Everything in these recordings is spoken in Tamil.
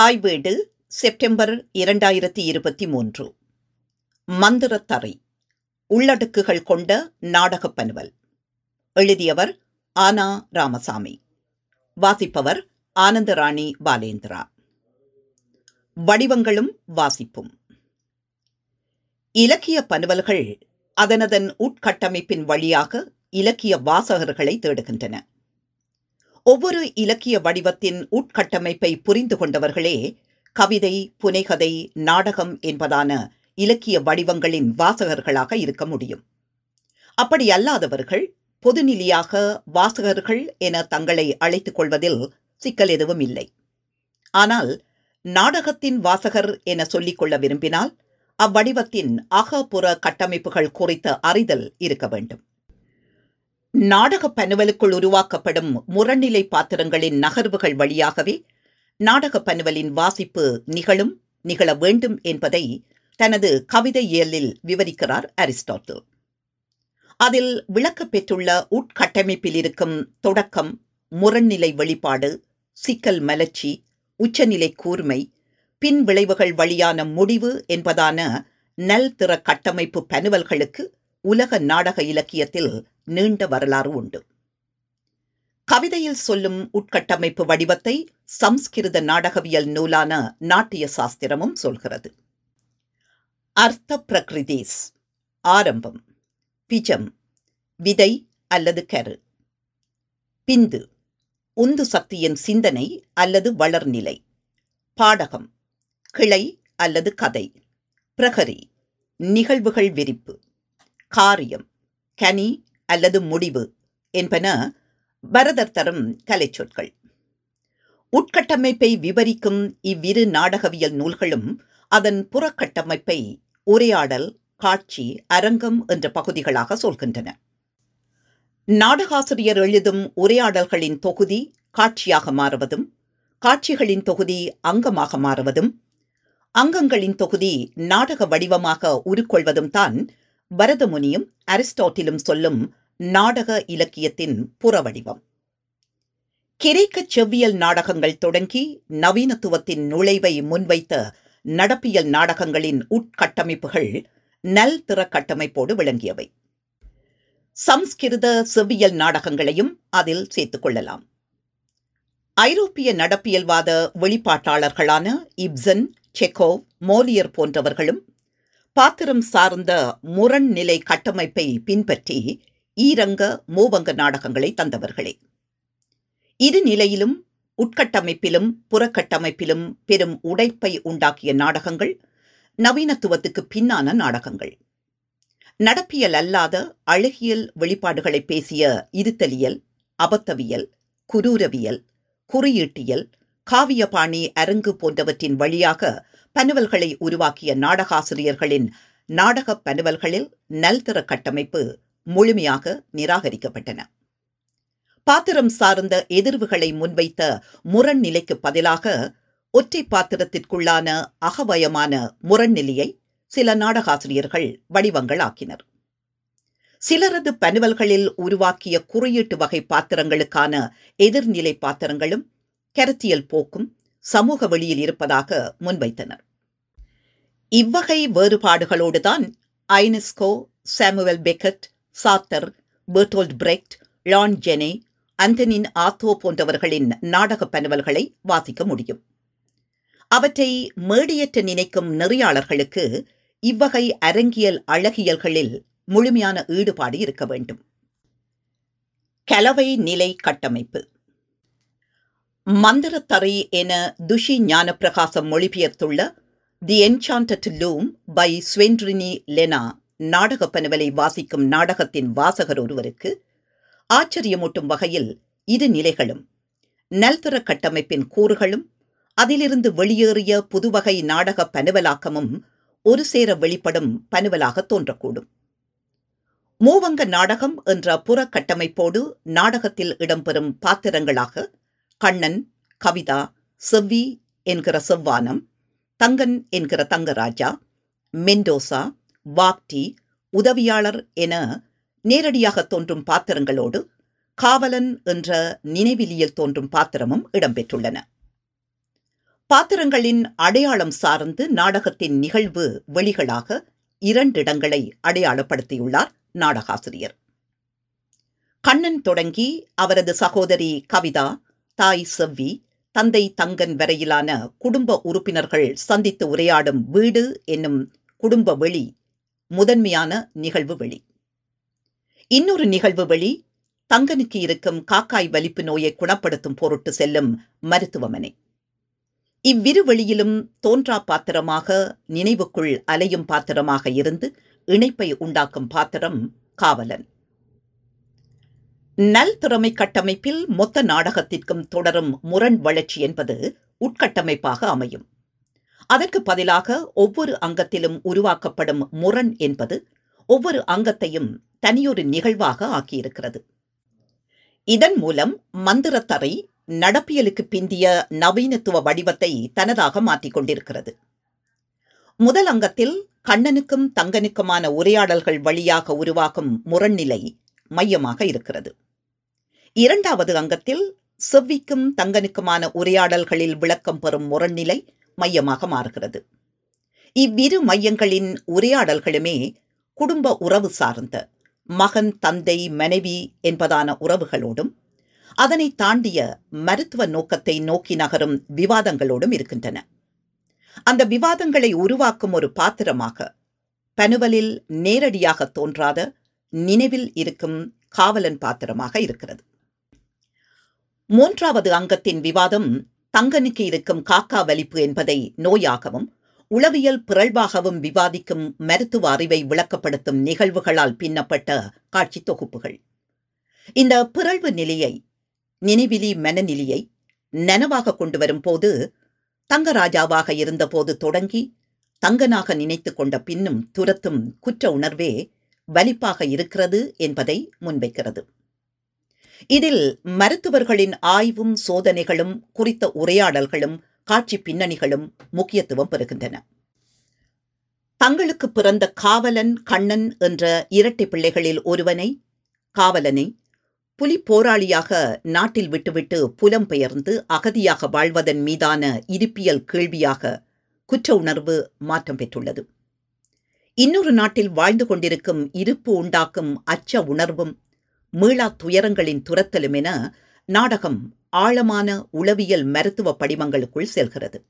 தாய் வீடு செப்டம்பர் இரண்டாயிரத்தி இருபத்தி மூன்று. மந்திரத்தறை உள்ளடக்குகள் கொண்ட நாடகப் பனுவல். எழுதியவர் ஆனா ராமசாமி. வாசிப்பவர் ஆனந்தராணி பாலேந்திரா. வடிவங்களும் வாசிப்பும். இலக்கிய பனுவல்கள் அதனதன் உட்கட்டமைப்பின் வழியாக இலக்கிய வாசகர்களை தேடுகின்றன. ஒவ்வொரு இலக்கிய வடிவத்தின் உட்கட்டமைப்பை புரிந்து கொண்டவர்களே கவிதை புனைகதை நாடகம் என்பதான இலக்கிய வடிவங்களின் வாசகர்களாக இருக்க முடியும். அப்படி அல்லாதவர்கள் பொதுநிலையாக வாசகர்கள் என தங்களை அழைத்துக் கொள்வதில் சிக்கல் எதுவும் இல்லை. ஆனால் நாடகத்தின் வாசகர் என சொல்லிக்கொள்ள விரும்பினால் அவ்வடிவத்தின் அகப்புற கட்டமைப்புகள் குறித்த அறிதல் இருக்க வேண்டும். நாடகப் பனுவலுக்குள் உருவாக்கப்படும் முரண்நிலை பாத்திரங்களின் நகர்வுகள் வழியாகவே நாடகப் பனுவலின் வாசிப்பு நிகழும் நிகழ வேண்டும் என்பதை தனது கவிதை இயலில் விவரிக்கிறார் அரிஸ்டாட்டில். அதில் விளக்கப் பெற்றுள்ள உட்கட்டமைப்பில் இருக்கும் தொடக்கம் முரண்நிலை வெளிப்பாடு சிக்கல் மலர்ச்சி உச்சநிலை கூர்மை பின் விளைவுகள் வழியான முடிவு என்பதான நல் திற கட்டமைப்பு பனுவல்களுக்கு உலக நாடக இலக்கியத்தில் நீண்ட வரலாறு உண்டு. கவிதையில் சொல்லும் உட்கட்டமைப்பு வடிவத்தை சம்ஸ்கிருத நாடகவியல் நூலான நாட்டிய சாஸ்திரமும் சொல்கிறது. அர்த்த பிரகிருதீஸ் ஆரம்பம். பிஜம் விதை அல்லது கரு. பிந்து உந்து சக்தியின் சிந்தனை அல்லது வளர்நிலை. பாடகம் கிளை அல்லது கதை. பிரகரி நிகழ்வுகள் விரிப்பு. காரியம் கனி அல்லது முடிவு என்பன பரதர் தரும் கலைச்சொற்கள். உட்கட்டமைப்பை விவரிக்கும் இவ்விரு நாடகவியல் நூல்களும் அதன் புறக்கட்டமைப்பை உரையாடல் காட்சி அரங்கம் என்ற பகுதிகளாக சொல்கின்றன. நாடகாசிரியர் எழுதும் உரையாடல்களின் தொகுதி காட்சியாக மாறுவதும் காட்சிகளின் தொகுதி அங்கமாக மாறுவதும் அங்கங்களின் தொகுதி நாடக வடிவமாக உருக்கொள்வதும் தான் பரதமுனியும் அரிஸ்டாட்டிலும் சொல்லும் நாடக இலக்கியத்தின் புறவடிவம். கிரேக்க செவ்வியல் நாடகங்கள் தொடங்கி நவீனத்துவத்தின் நுழைவை முன்வைத்த நடப்பியல் நாடகங்களின் உட்கட்டமைப்புகள் நல் திற கட்டமைப்போடு விளங்கியவை. சம்ஸ்கிருத செவ்வியல் நாடகங்களையும் அதில் சேர்த்துக் கொள்ளலாம். ஐரோப்பிய நடப்பியல்வாத வெளிப்பாட்டாளர்களான இப்சன் செக்கோவ் மோலியர் போன்றவர்களும் பாத்திரம் சார்ந்த முரண்நிலை கட்டமைப்பை பின்பற்றி ஈரங்க மூவங்க நாடகங்களை தந்தவர்களே. இரு நிலையிலும் உட்கட்டமைப்பிலும் புறக்கட்டமைப்பிலும் பெரும் உடைப்பை உண்டாக்கிய நாடகங்கள் நவீனத்துவத்துக்கு பின்னான நாடகங்கள். நடப்பியல் அல்லாத அழகியல் வெளிப்பாடுகளை பேசிய இருத்தலியல் அபத்தவியல் குரூரவியல் குறியீட்டியல் காவியபாணி அரங்கு போன்றவற்றின் வழியாக பனுவல்களை உருவாக்கிய நாடகாசிரியர்களின் நாடகப் பனுவல்களில் நல்தர கட்டமைப்பு முழுமையாக நிராகரிக்கப்பட்டன. பாத்திரம் சார்ந்த எதிர்வுகளை முன்வைத்த முரண்நிலைக்கு பதிலாக ஒற்றை பாத்திரத்திற்குள்ளான அகவயமான முரண்நிலையை சில நாடகாசிரியர்கள் வடிவங்களாக்கினர். சிலரது பனுவல்களில் உருவாக்கிய குறியீட்டு வகை பாத்திரங்களுக்கான எதிர்நிலை பாத்திரங்களும் கருத்தியல் போக்கும் சமூக வெளியில் இருப்பதாக முன்வைத்தனர். இவ்வகை வேறுபாடுகளோடுதான் Ionesco Samuel Beckett Sartre Bertolt Brecht Jean Genet Antonin Artaud போன்றவர்களின் நாடக பனுவல்களை வாசிக்க முடியும். அவற்றை மேடியற்ற நினைக்கும் நெறியாளர்களுக்கு இவ்வகை அரங்கியல் அழகியல்களில் முழுமையான ஈடுபாடு இருக்க வேண்டும். கலவை நிலை கட்டமைப்பு. மந்திரத்தறை என Thushi Gnanaprakasam மொழிபெயர்த்துள்ள the enchanted loom by Swendrini Lena நாடக பனுவலை வாசிக்கும் நாடகத்தின் வாசகர் ஒருவருக்கு ஆச்சரியமூட்டும் வகையில் இரு நிலைகளும். நல்தர கட்டமைப்பின் கூறுகளும் அதிலிருந்து வெளியேறிய புதுவகை நாடக பனுவலாக்கமும் ஒரு சேர வெளிப்படும் பனுவலாக தோன்றக்கூடும். மூவங்க நாடகம் என்ற புற கட்டமைப்போடு நாடகத்தில் இடம்பெறும் பாத்திரங்களாக கண்ணன் கவிதா செவ்வி என்கிற செவ்வானம் தங்கன் என்கிற தங்கராஜா மெண்டோசா வாக்டி உதவியாளர் என நேரடியாக தோன்றும் பாத்திரங்களோடு காவலன் என்ற நினைவிலியில் தோன்றும் பாத்திரமும் இடம்பெற்றுள்ளன. பாத்திரங்களின் அடையாளம் சார்ந்து நாடகத்தின் நிகழ்வு வெளிகளாக இரண்டிடங்களை அடையாளப்படுத்தியுள்ளார் நாடகாசிரியர். கண்ணன் தொடங்கி அவரது சகோதரி கவிதா தாய் செவ்வி தந்தை தங்கன் வரையிலான குடும்ப உறுப்பினர்கள் சந்தித்து உரையாடும் வீடு என்னும் குடும்ப வெளி முதன்மையான நிகழ்வு வெளி. இன்னொரு நிகழ்வு வெளி தங்கனுக்கு இருக்கும் காக்காய் வலிப்பு நோயை குணப்படுத்தும் பொருட்டு செல்லும் மருத்துவமனை. இவ்விரு வெளியிலும் தோன்றா பாத்திரமாக நினைவுக்குள் அலையும் பாத்திரமாக இருந்து இணைப்பை உண்டாக்கும் பாத்திரம் காவலன். நல் கட்டமைப்பில் மொத்த நாடகத்திற்கும் தொடரும் முரண் வளர்ச்சி என்பது உட்கட்டமைப்பாக அமையும். அதற்கு பதிலாக ஒவ்வொரு அங்கத்திலும் உருவாக்கப்படும் முரண் என்பது ஒவ்வொரு அங்கத்தையும் தனியொரு நிகழ்வாக ஆக்கியிருக்கிறது. இதன் மூலம் மந்திரத்தரை நடப்பியலுக்கு பிந்திய நவீனத்துவ வடிவத்தை தனதாக மாற்றிக் கொண்டிருக்கிறது. முதல் அங்கத்தில் கண்ணனுக்கும் தங்கனுக்குமான உரையாடல்கள் வழியாக உருவாகும் முரண்நிலை மையமாக இருக்கிறது. இரண்டாவது அங்கத்தில் செவ்விக்கும் தங்கனுக்குமான உரையாடல்களில் விளக்கம் பெறும் முரண்நிலை மையமாக மாறுகிறது. இவ்விரு மையங்களின் உரையாடல்களுமே குடும்ப உறவு சார்ந்த மகன் தந்தை மனைவி என்பதான உறவுகளோடும் அதனை தாண்டிய மருத்துவ நோக்கத்தை நோக்கி நகரும் விவாதங்களோடும் இருக்கின்றன. அந்த விவாதங்களை உருவாக்கும் ஒரு பாத்திரமாக பனுவலில் நேரடியாக தோன்றாத நினைவில் இருக்கும் காவலன் பாத்திரமாக இருக்கிறது. மூன்றாவது அங்கத்தின் விவாதம் தங்கனுக்கு இருக்கும் காக்கா வலிப்பு என்பதை நோயாகவும் உளவியல் பிறழ்வாகவும் விவாதிக்கும் மருத்துவ அறிவை விளக்கப்படுத்தும் நிகழ்வுகளால் பின்னப்பட்ட காட்சி தொகுப்புகள். இந்த பிறழ்வு நிலையை நினைவிலி மனநிலையை நனவாக கொண்டு வரும் போது தங்கராஜாவாக இருந்தபோது தொடங்கி தங்கனாக நினைத்து கொண்ட பின்னும் துரத்தும் குற்ற உணர்வே வலிப்பாக இருக்கிறது என்பதை முன்வைக்கிறது. இதில் மருத்துவர்களின் ஆய்வும் சோதனைகளும் குறித்த உரையாடல்களும் காட்சி பின்னணிகளும் முக்கியத்துவம் பெறுகின்றன. தங்களுக்கு பிறந்த காவலன் கண்ணன் என்ற இரட்டை பிள்ளைகளில் ஒருவனை காவலனை புலி போராளியாக நாட்டில் விட்டுவிட்டு புலம்பெயர்ந்து அகதியாக வாழ்வதன் மீதான இருப்பியல் கேள்வியாக குற்ற உணர்வு மாற்றம் பெற்றுள்ளது. இன்னொரு நாட்டில் வாழ்ந்து கொண்டிருக்கும் இருப்பு உண்டாக்கும் அச்ச உணர்வும் மீளா துயரங்களின் துரத்தலும் என நாடகம் ஆழமான உளவியல் மருத்துவ படிமங்களுக்குள் செல்கிறது.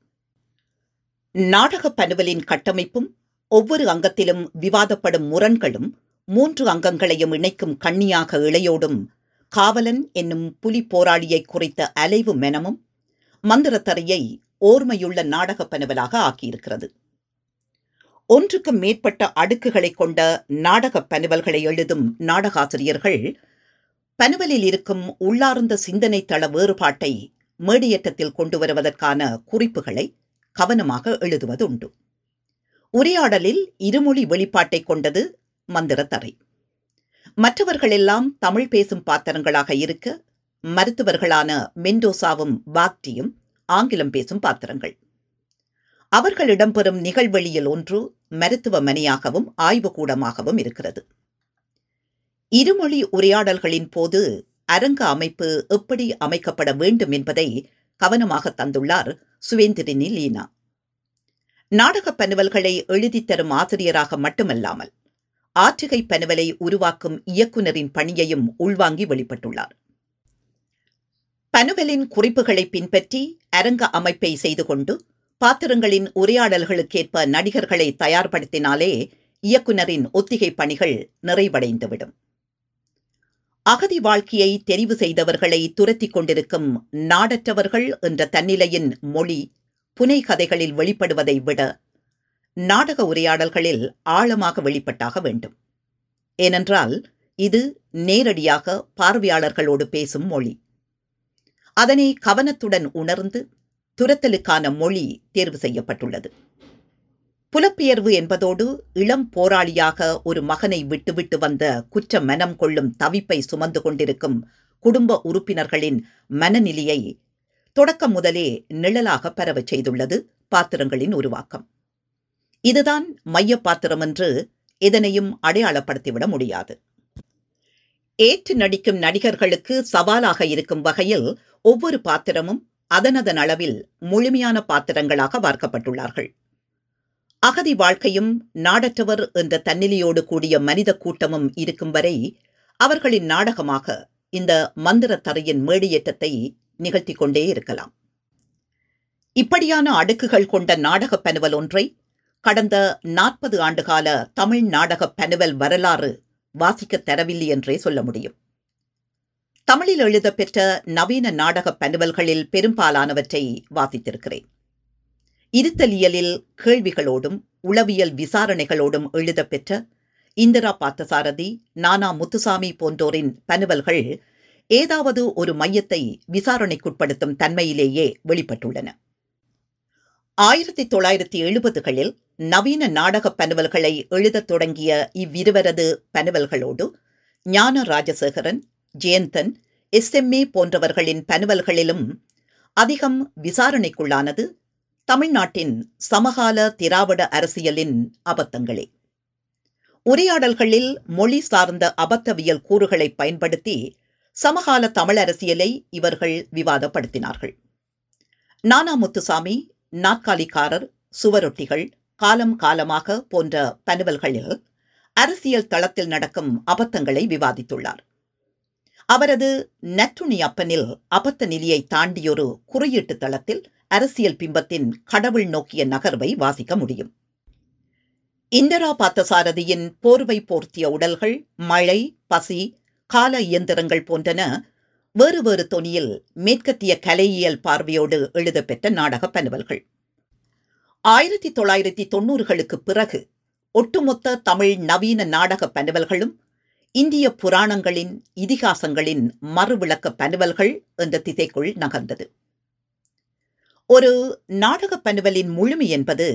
நாடக பனுவலின் கட்டமைப்பும் ஒவ்வொரு அங்கத்திலும் விவாதப்படும் முரண்களும் மூன்று அங்கங்களையும் இணைக்கும் கண்ணியாக இளையோடும் காவலன் என்னும் புலி போராளியை குறித்த அலைவு மெனமும் மந்திரத்தரையை ஓர்மையுள்ள நாடக பனுவலாக ஆக்கியிருக்கிறது. ஒன்றுக்கு மேற்பட்ட அடுக்குகளை கொண்ட நாடக பனுவல்களை எழுதும் நாடகாசிரியர்கள் பனுவலில் இருக்கும் உள்ளார்ந்த சிந்தனை தள வேறுபாட்டை மேடியேற்றத்தில் கொண்டு வருவதற்கான குறிப்புகளை கவனமாக எழுதுவதுண்டு உரையாடலில் இருமொழி வெளிப்பாட்டை கொண்டது மந்திரத்தரை மற்றவர்களெல்லாம் தமிழ் பேசும் பாத்திரங்களாக இருக்க மருத்துவர்களான மெண்டோசாவும் பாக்டியும் ஆங்கிலம் பேசும் பாத்திரங்கள். அவர்கள் இடம்பெறும் நிகழ்வெளியில் ஒன்று மருத்துவமனையாகவும் ஆய்வுக்கூடமாகவும் இருக்கிறது. இருமொழி உரையாடல்களின் போது அரங்க அமைப்பு எப்படி அமைக்கப்பட வேண்டும் என்பதை கவனமாக தந்துள்ளார் சுவேந்திரினி லீனா நாடகப் பனுவல்களை எழுதித் தரும் ஆசிரியராக மட்டுமல்லாமல் ஆற்றுகை பனுவலை உருவாக்கும் இயக்குநரின் பணியையும் உள்வாங்கி வெளிப்பட்டுள்ளார். பனுவலின் குறிப்புகளை பின்பற்றி அரங்க அமைப்பை செய்து கொண்டு பாத்திரங்களின் உரையாடல்களுக்கேற்ப நடிகர்களை தயார்படுத்தினாலே இயக்குநரின் ஒத்திகை பணிகள் நிறைவடைந்துவிடும். அகதி வாழ்க்கையை தெரிவு செய்தவர்களை துரத்திக் கொண்டிருக்கும் நாடற்றவர்கள் என்ற தன்னிலையின் மொழி புனை கதைகளில் வெளிப்படுவதை விட நாடக உரையாடல்களில் ஆழமாக வெளிப்பட்டாக வேண்டும். ஏனென்றால் இது நேரடியாக பார்வையாளர்களோடு பேசும் மொழி. அதனை கவனத்துடன் உணர்ந்து துரத்தலுக்கான மொழி தேர்வு செய்யப்பட்டுள்ளது. புலப்பெயர்வு என்பதோடு இளம் போராளியாக ஒரு மகனை விட்டுவிட்டு வந்த குற்ற மனம் கொள்ளும் தவிப்பை சுமந்து கொண்டிருக்கும் குடும்ப உறுப்பினர்களின் மனநிலையை தொடக்கம் முதலே நிழலாக பரவச் செய்துள்ளது பாத்திரங்களின் உருவாக்கம். இதுதான் மைய பாத்திரம் என்று எதனையும் அடையாளப்படுத்திவிட முடியாது. ஏற்று நடிக்கும் நடிகர்களுக்கு சவாலாக இருக்கும் வகையில் ஒவ்வொரு பாத்திரமும் அதனதன் அளவில் முழுமையான பாத்திரங்களாக பார்க்கப்பட்டுள்ளார்கள். அகதி வாழ்க்கையும் நாடற்றவர் என்ற தன்னிலையோடு கூடிய மனித கூட்டமும் இருக்கும் வரை அவர்களின் நாடகமாக இந்த மந்திர தரையின் மேடியேற்றத்தை நிகழ்த்தி கொண்டே இருக்கலாம். இப்படியான அடுக்குகள் கொண்ட நாடக பனுவல் ஒன்றை கடந்த நாற்பது ஆண்டுகால தமிழ் நாடக பனுவல் வரலாறு வாசிக்க தரவில்லை என்றே சொல்ல முடியும். தமிழில் எழுதப்பெற்ற நவீன நாடக பனுவல்களில் பெரும்பாலானவற்றை வாசித்திருக்கிறேன். இருத்தலியலில் கேள்விகளோடும் உளவியல் விசாரணைகளோடும் எழுதப்பெற்ற இந்திரா பார்த்தசாரதி நானா முத்துசாமி போன்றோரின் பனுவல்கள் ஏதாவது ஒரு மையத்தை விசாரணைக்குட்படுத்தும் தன்மையிலேயே வெளிப்பட்டுள்ளன. ஆயிரத்தி தொள்ளாயிரத்தி எழுபதுகளில் நவீன நாடக பனுவல்களை எழுதத் தொடங்கிய இவ்விருவரது பனுவல்களோடு ஞான ராஜசேகரன் ஜெயந்தன் எஸ் எம்ஏ போன்றவர்களின் பனுவல்களிலும் அதிகம் விசாரணைக்குள்ளானது தமிழ்நாட்டின் சமகால திராவிட அரசியலின் அபத்தங்களே. உரையாடல்களில் மொழி சார்ந்த அபத்தவியல் கூறுகளை பயன்படுத்தி சமகால தமிழ் அரசியலை இவர்கள் விவாதப்படுத்தினார்கள். நானா முத்துசாமி நாற்காலிக்காரர் சுவரொட்டிகள் காலம் காலமாக போன்ற பனுவல்களில் அரசியல் தளத்தில் நடக்கும் அபத்தங்களை விவாதித்துள்ளார். அவரது நற்றுணி அப்பனில் அபத்த நிலையை தாண்டியொரு குறியீட்டு தளத்தில் அரசியல் பிம்பத்தின் கடவுள் நோக்கிய நகர்வை வாசிக்க முடியும். இந்திரா பார்த்தசாரதியின் போர்வை போர்த்திய உடல்கள் மழை பசி கால இயந்திரங்கள் போன்றன வேறு வேறு தொனியில் மேற்கத்திய கலையியல் பார்வையோடு எழுதப்பெற்ற நாடக பனுவல்கள். ஆயிரத்தி தொள்ளாயிரத்தி தொன்னூறுகளுக்கு பிறகு ஒட்டுமொத்த தமிழ் நவீன நாடக பனுவல்களும் இந்திய புராணங்களின் இதிகாசங்களின் மறுவிளக்க பனுவல்கள் என்ற திசைக்குள் நகர்ந்தது. ஒரு நாடக பனுவலின் முழுமை என்பது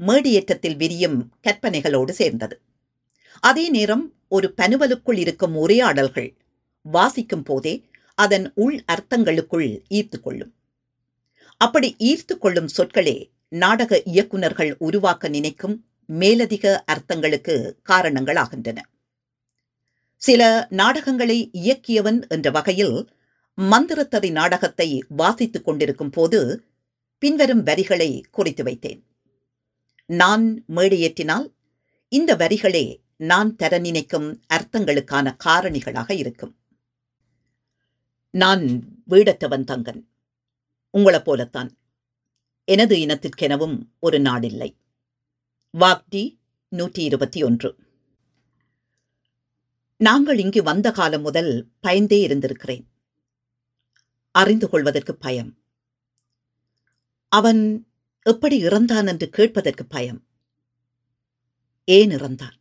மேடியேற்றத்தில் விரியும் கற்பனைகளோடு சேர்ந்தது. அதே நேரம் ஒரு பனுவலுக்குள் இருக்கும் உரையாடல்கள் வாசிக்கும் போதே அதன் உள் அர்த்தங்களுக்குள் ஈர்த்து கொள்ளும். அப்படி ஈர்த்து கொள்ளும் சொற்களே நாடக இயக்குநர்கள் உருவாக்க நினைக்கும் மேலதிக அர்த்தங்களுக்கு காரணங்களாகின்றன. சில நாடகங்களை இயக்கியவன் என்ற வகையில் மந்திரத்தறி நாடகத்தை வாசித்துக் கொண்டிருக்கும் போது பின்வரும் வரிகளை குறித்து வைத்தேன். நான் மேடையேற்றினால் இந்த வரிகளே நான் தர நினைக்கும் அர்த்தங்களுக்கான காரணிகளாக இருக்கும். நான் வீடற்றவன் தங்கன். உங்களைப் போலத்தான். எனது இனத்திற்கெனவும் ஒரு நாடில்லை. வாக்டி நூற்றி இருபத்தி ஒன்று நாங்கள் இங்கு வந்த காலம் முதல் பயந்தே இருந்திருக்கிறேன். அறிந்து கொள்வதற்கு பயம். அவன் எப்படி இறந்தான் என்று கேட்பதற்கு பயம். ஏன் இறந்தான்?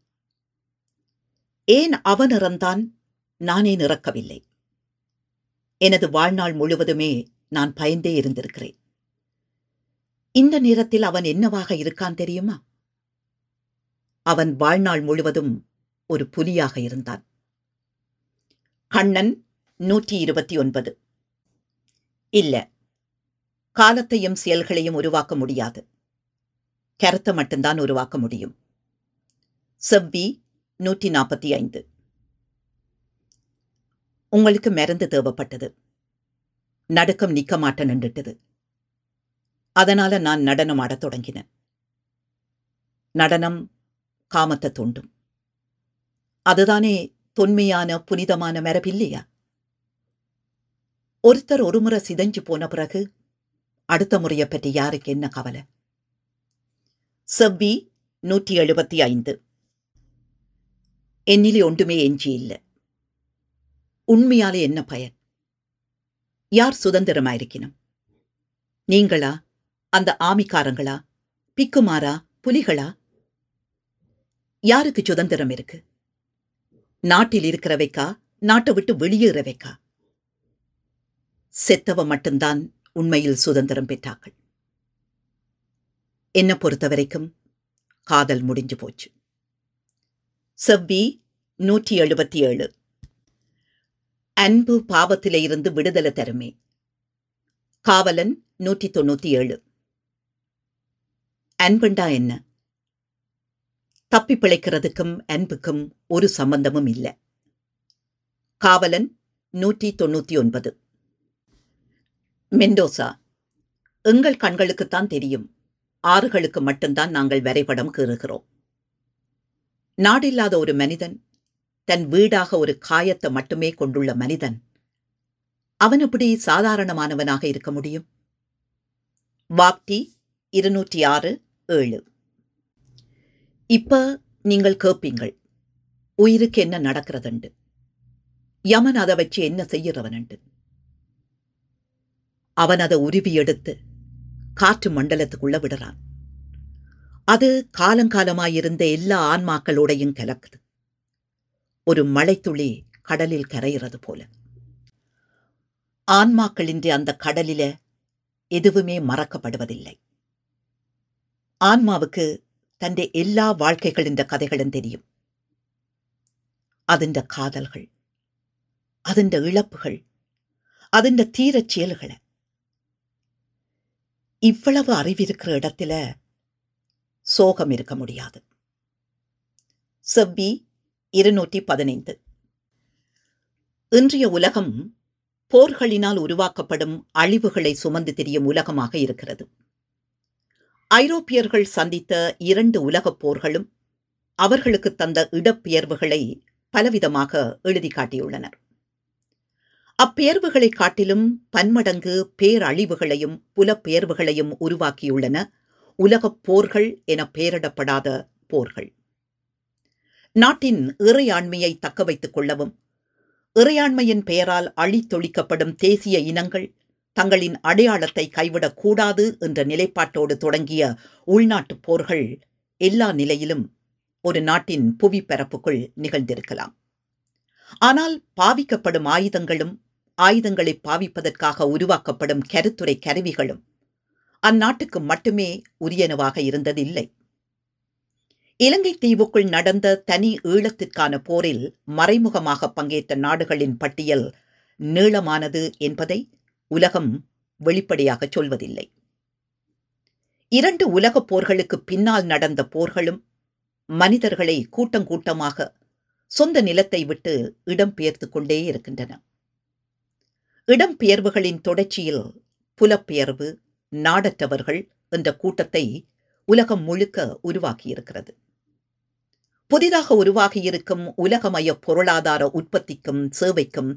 ஏன் அவன் இறந்தான்? நானே இறக்கவில்லை எனது வாழ்நாள் முழுவதுமே நான் பயந்தே இருந்திருக்கிறேன். இந்த நேரத்தில் அவன் என்னவாக இருக்கான் தெரியுமா? அவன் வாழ்நாள் முழுவதும் ஒரு புலியாக இருந்தான். கண்ணன் நூற்றி இருபத்தி ஒன்பது. இல்ல காலத்தையும் செயல்களையும் உருவாக்க முடியாது. கருத்தை மட்டும்தான் உருவாக்க முடியும். செவ்வி நூற்றி நாற்பத்தி ஐந்து உங்களுக்கு மருந்து தேவைப்பட்டது. நடுக்கம் நிக்க மாட்ட நின்றுட்டது அதனால நான் நடனம் ஆடத் தொடங்கினேன். நடனம் காமத்தை தூண்டும். அதுதானே தொன்மையான புனிதமான மரபில்லையா? ஒருத்தர் ஒருமுறை சிதைஞ்சு போன பிறகு அடுத்த முறையை பற்றி யாருக்கு என்ன கவலை? செவ்வி நூற்றி எழுபத்தி ஐந்து என்னிலே ஒன்றுமே எஞ்சி இல்லை. உண்மையாலே என்ன பயன்? யார் சுதந்திரமாயிருக்கணும் நீங்களா? அந்த ஆமிக்காரங்களா? பிக்குமாரா? புலிகளா? யாருக்கு சுதந்திரம் இருக்கு? நாட்டில் இருக்கிறவைக்கா? நாட்டை விட்டு வெளியேறவைக்கா? செத்தவ மட்டும்தான் உண்மையில் சுதந்திரம் பெற்றார்கள். என்ன பொறுத்த வரைக்கும் காதல் முடிஞ்சு போச்சு. செவ்வி நூற்றி எழுபத்தி ஏழு அன்பு பாவத்திலே இருந்து விடுதலை தருமே. காவலன் நூற்றி தொண்ணூத்தி ஏழு அன்புண்டா என்ன? தப்பி பிழைக்கிறதுக்கும் அன்புக்கும் ஒரு சம்பந்தமும் இல்லை. காவலன் நூற்றி தொண்ணூத்தி ஒன்பது மெண்டோசா எங்கள் கண்களுக்குத்தான் தெரியும். ஆறுகளுக்கு மட்டும்தான் நாங்கள் வரைபடம் கீறுகிறோம். நாடில்லாத ஒரு மனிதன் தன் வீடாக ஒரு காயத்தை மட்டுமே கொண்டுள்ள மனிதன் அவன் எப்படி சாதாரணமானவனாக இருக்க முடியும்? வாப்டி இருநூற்றி ஆறு ஏழு. இப்ப நீங்கள் கேட்பீங்கள் உயிருக்கு என்ன நடக்கிறதுண்டு? யமன் அதை வச்சு என்ன செய்யறவனுண்டு அவன் அதை உருவி எடுத்து காற்று மண்டலத்துக்குள்ள விடுறான். அது காலங்காலமாயிருந்த எல்லா ஆன்மாக்களோடையும் கலக்குது. ஒரு மழைத்துளி கடலில் கரைகிறது போல. ஆன்மாக்களின்றி அந்த கடலில எதுவுமே மறக்கப்படுவதில்லை. ஆன்மாவுக்கு தൻ്റെ എല്ലാ கதைகளும் தெரியும். அதன் காதல்கள் அதன் இழப்புகள் அதன் தீரச் തീരച്ചേലുകളെ இவ்வளவு அறிவிருக்கிற இடத்துல சோகம் இருக்க முடியாது. செவ்வி இருநூற்றி பதினைந்து. இன்றைய உலகம் போர்களினால் உருவாக்கப்படும் அழிவுகளை சுமந்து திரியும் உலகமாக இருக்கிறது. ஐரோப்பியர்கள் சந்தித்த இரண்டு உலகப் போர்களும் அவர்களுக்கு தந்த இடப்பெயர்வுகளை பலவிதமாக எழுதி காட்டியுள்ளனர். அப்பெயர்வுகளை காட்டிலும் பன்மடங்கு பேரழிவுகளையும் புலப்பெயர்வுகளையும் உருவாக்கியுள்ளன. உலகப் போர்கள் என பெயரிடப்படாத போர்கள். நாட்டின் இறையாண்மையை தக்க வைத்துக் கொள்ளவும் இறையாண்மையின் பெயரால் அழித்தொழிக்கப்படும் தேசிய இனங்கள் தங்களின் அடையாளத்தை கைவிடக்கூடாது என்ற நிலைப்பாட்டோடு தொடங்கிய உள்நாட்டுப் போர்கள் எல்லா நிலையிலும் ஒரு நாட்டின் புவி பரப்புக்குள் நிகழ்ந்திருக்கலாம். ஆனால் பாவிக்கப்படும் ஆயுதங்களும் ஆயுதங்களை பாவிப்பதற்காக உருவாக்கப்படும் கருத்துரை கருவிகளும் அந்நாட்டுக்கு மட்டுமே உரியனவாக இருந்ததில்லை. இலங்கை தீவுக்குள் நடந்த தனி ஈழத்திற்கான போரில் மறைமுகமாக பங்கேற்ற நாடுகளின் பட்டியல் நீளமானது என்பதை உலகம் வெளிப்படையாக சொல்வதில்லை. இரண்டு உலகப் போர்களுக்கு பின்னால் நடந்த போர்களும் மனிதர்களை கூட்டங்கூட்டமாக சொந்த நிலத்தை விட்டு இடம்பெயர்த்து கொண்டே இருக்கின்றன. இடம்பெயர்வுகளின் தொடர்ச்சியில் புலப்பெயர்வு நாடற்றவர்கள் என்ற கூட்டத்தை உலகம் முழுக்க உருவாக்கியிருக்கிறது. புதிதாக உருவாகியிருக்கும் உலகமய பொருளாதார உற்பத்திக்கும் சேவைக்கும்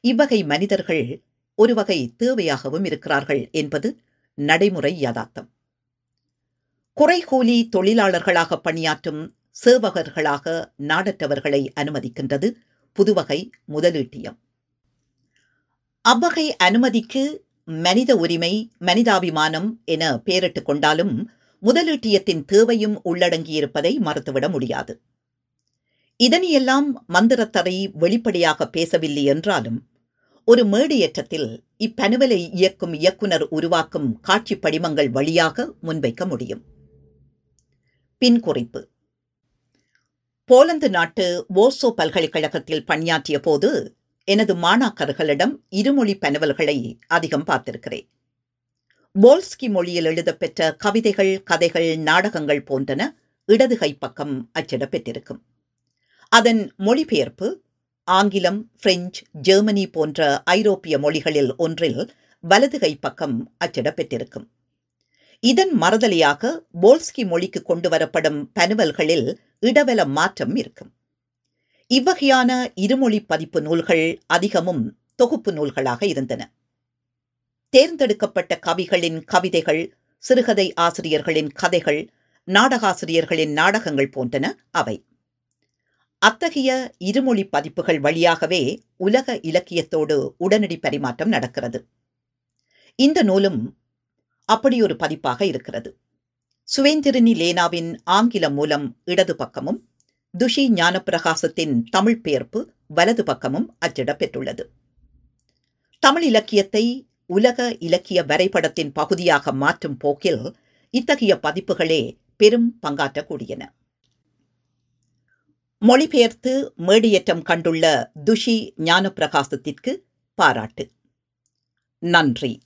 இவ்வகை மனிதர்கள் ஒரு வகை தேவையாகவும் இருக்கிறார்கள் என்பது நடைமுறை யதார்த்தம். குறைகூலி தொழிலாளர்களாக பணியாற்றும் சேவகர்களாக நாடற்றவர்களை அனுமதிக்கின்றது புதுவகை முதலீட்டியம். அவ்வகை அனுமதிக்கு மனித உரிமை மனிதாபிமானம் என பெயரிட்டுக் கொண்டாலும் முதலீட்டியத்தின் தேவையும் உள்ளடங்கியிருப்பதை மறுத்துவிட முடியாது. இதனையெல்லாம் மந்திரத்தரை வெளிப்படையாக பேசவில்லை என்றாலும் ஒரு மேடையேற்றத்தில் இப்பனுவலை இயக்கும் இயக்குனர் உருவாக்கும் காட்சி படிமங்கள் வழியாக முன்வைக்க முடியும். பின் குறிப்பு. போலந்து நாட்டு ஓசோ பல்கலைக்கழகத்தில் பணியாற்றிய போது எனது மாணாக்கர்களிடம் இருமொழி பனவல்களை அதிகம் பார்த்திருக்கிறேன். போல்ஸ்கி மொழியில் எழுதப்பெற்ற கவிதைகள் கதைகள் நாடகங்கள் போன்றன இடது கைப்பக்கம் அச்சிடப்பெற்றிருக்கும். அதன் மொழிபெயர்ப்பு ஆங்கிலம் பிரெஞ்சு ஜெர்மனி போன்ற ஐரோப்பிய மொழிகளில் ஒன்றில் வலது கைப்பக்கம் அச்சிடப்பெற்றிருக்கும். இதன் மறுதலையாக போல்ஸ்கி மொழிக்கு கொண்டு வரப்படும் பனுவல்களில் இடவல மாற்றம் இருக்கும். இவ்வகையான இருமொழி பதிப்பு நூல்கள் அதிகமும் தொகுப்பு நூல்களாக இருந்தன. தேர்ந்தெடுக்கப்பட்ட கவிகளின் கவிதைகள் சிறுகதை ஆசிரியர்களின் கதைகள் நாடகாசிரியர்களின் நாடகங்கள் போன்றன அவை. அத்தகைய இருமொழி பதிப்புகள் வழியாகவே உலக இலக்கியத்தோடு உடனடி பரிமாற்றம் நடக்கிறது. இந்த நூலும் அப்படி ஒரு பதிப்பாக இருக்கிறது. சுவேந்திரினி லேனாவின் ஆங்கிலம் மூலம் இடது பக்கமும் துஷி ஞானப்பிரகாசத்தின் தமிழ் பெயர்ப்பு வலது பக்கமும் அச்சிடப்பெற்றுள்ளது தமிழ் இலக்கியத்தை உலக இலக்கிய வரைபடத்தின் பகுதியாக மாற்றும் போக்கில் இத்தகைய பதிப்புகளே பெரும் பங்காற்றக்கூடியன. மொழிபெயர்த்து மேடியேற்றம் கண்டுள்ள துஷி ஞானப்பிரகாசத்திற்கு பாராட்டு. நன்றி.